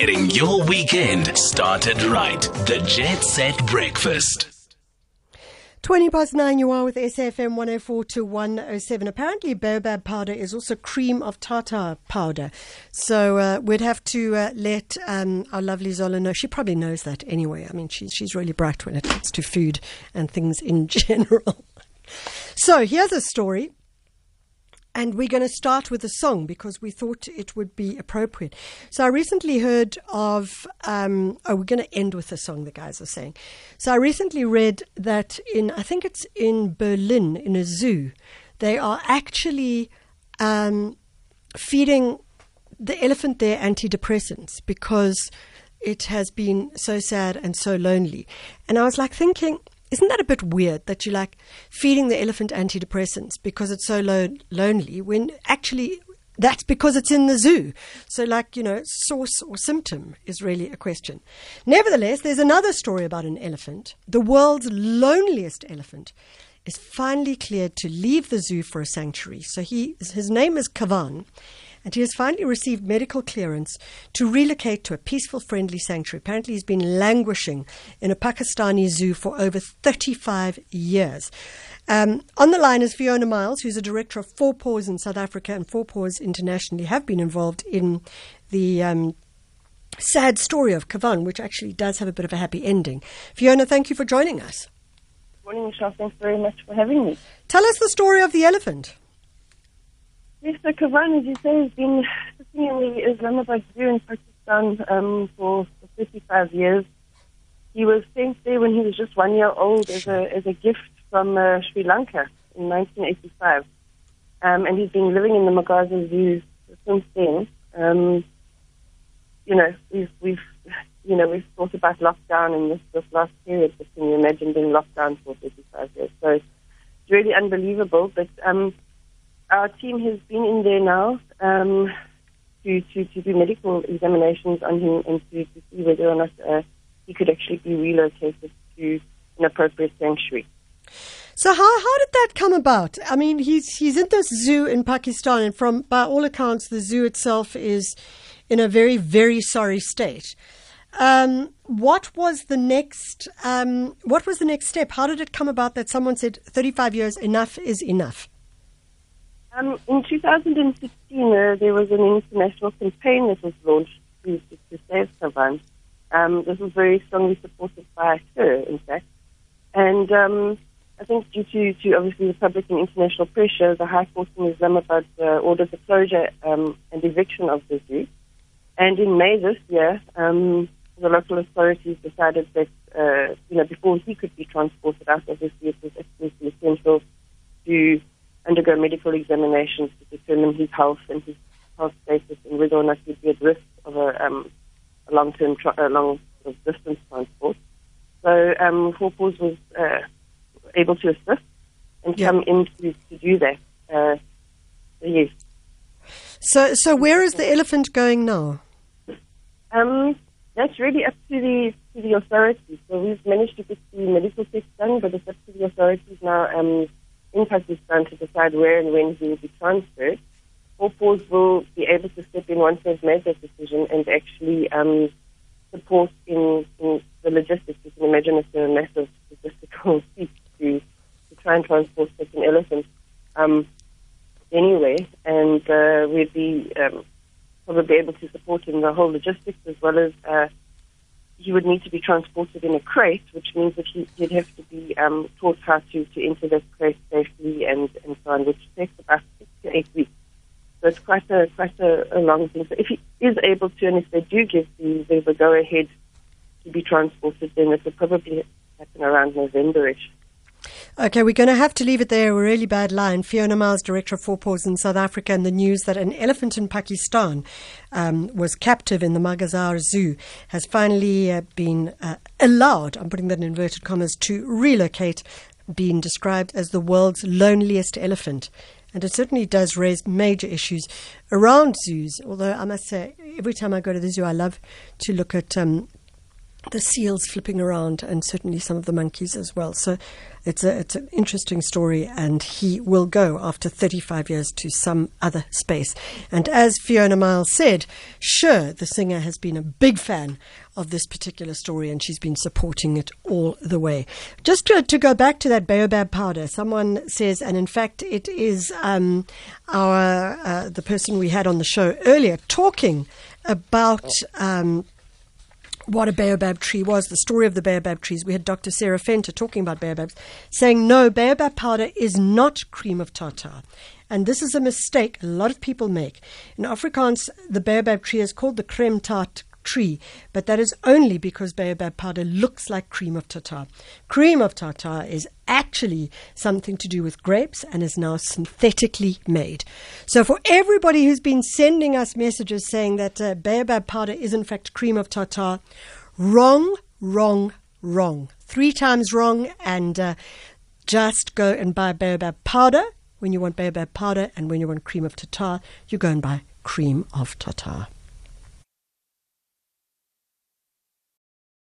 Getting your weekend started right. The Jet Set Breakfast. 20 past 9, you are with SAFM 104 to 107. Apparently, baobab powder is also cream of tartar powder. So uh, we'd have to uh, let um, our lovely Zola know. She probably knows that anyway. I mean, she's, she's really bright when it comes to food and things in general. so here's a story and we're going to start with a song because we thought it would be appropriate. So I recently heard of, um, oh, we're going to end with a song, the guys are saying. So I recently read that in, I think it's in Berlin, in a zoo, they are actually um, feeding the elephant there antidepressants because it has been so sad and so lonely. And I was like thinking, isn't that a bit weird that you like feeding the elephant antidepressants because it's so lo- lonely when actually that's because it's in the zoo. So, like, you know, source or symptom is really a question. Nevertheless, there's another story about an elephant. The world's loneliest elephant is finally cleared to leave the zoo for a sanctuary. So, he, his name is Kaavan and he has finally received medical clearance to relocate to a peaceful, friendly sanctuary. Apparently, he's been languishing in a Pakistani zoo for over 35 years. Um, on the line is Fiona Miles, who's a director of Four Paws in South Africa and Four Paws internationally, have been involved in the um, sad story of Kaavan, which actually does have a bit of a happy ending. Fiona, thank you for joining us. Good morning, Michelle. Thanks very much for having me. Tell us the story of the elephant. Yes, Kaavan, as you say, has been sitting in the Islamabad Zoo in Pakistan um, for, for 35 years. He was sent there when he was just one year old as a, as a gift from uh, Sri Lanka in 1985. Um, and he's been living in the Marghazar Zoo since then. Um, you know, we've, we've, you know, we've thought about lockdown in this, this last period, but can you imagine being locked down for 35 years? So it's really unbelievable, but, um, our team has been in there now um, to, to, to do medical examinations on him and to, to see whether or not uh, he could actually be relocated to an appropriate sanctuary. So how how did that come about? I mean, he's he's in this zoo in Pakistan, and from by all accounts, the zoo itself is in a very very sorry state. Um, what was the next? Um, what was the next step? How did it come about that someone said thirty five years enough is enough? Um, in 2016, uh, there was an international campaign that was launched to, save Kaavan. Um, this was very strongly supported by her, in fact. And um, I think due to, to obviously the public and international pressure, the High Court in Islamabad uh, ordered the closure um, and eviction of the zoo. And in May this year, um, the local authorities decided that, uh, you know, before he could be transported out, obviously it was absolutely essential to undergo medical examinations to determine his health and his health status and whether or not he'd be at risk of a, um, a long-term, tra- a long sort of distance transport. So um, was uh, able to assist and Yeah. come in to, to do that. Uh, so yes. So so where is the elephant going now? Um, that's really up to the to the authorities. So we've managed to get the medical checks done, but it's up to the authorities now um, in Pakistan to decide where and when he will be transferred. Four will be able to step in once they've made that decision and actually um, support in, in the logistics. You can imagine it's a massive logistical feat to, to try and transport such an elephant um, anyway, and uh, we'd be um, probably able to support in the whole logistics as well as uh, he would need to be transported in a crate, which means that he, he'd have to be um, taught how to, to enter that crate safely and, and so on, which takes about six to eight weeks. So it's quite a quite a, a long thing. So if he is able to, and if they do give the, the, the go ahead to be transported, then it will probably happen around Novemberish. Okay, we're going to have to leave it there. A really bad line. Fiona Miles, director of Four Paws in South Africa, and the news that an elephant in Pakistan um, was captive in the Marghazar Zoo has finally uh, been uh, allowed, I'm putting that in inverted commas, to relocate, being described as the world's loneliest elephant. And it certainly does raise major issues around zoos. Although I must say, every time I go to the zoo, I love to look at um, the seals flipping around and certainly some of the monkeys as well. So it's a, it's an interesting story and he will go after 35 years to some other space. And as Fiona Miles said, Cher, the singer has been a big fan of this particular story and she's been supporting it all the way. Just to, to go back to that baobab powder, someone says, and in fact it is um, our uh, the person we had on the show earlier talking about um, what a baobab tree was, the story of the baobab trees. We had Dr. Sarah Fenter talking about baobabs, saying, no, baobab powder is not cream of tartar. And this is a mistake a lot of people make. In Afrikaans, the baobab tree is called the creme tart tree, but that is only because baobab powder looks like cream of tartar. Cream of tartar is actually something to do with grapes and is now synthetically made. So, for everybody who's been sending us messages saying that uh, baobab powder is in fact cream of tartar, wrong, wrong, wrong. Three times wrong, and uh, just go and buy baobab powder when you want baobab powder, and when you want cream of tartar, you go and buy cream of tartar.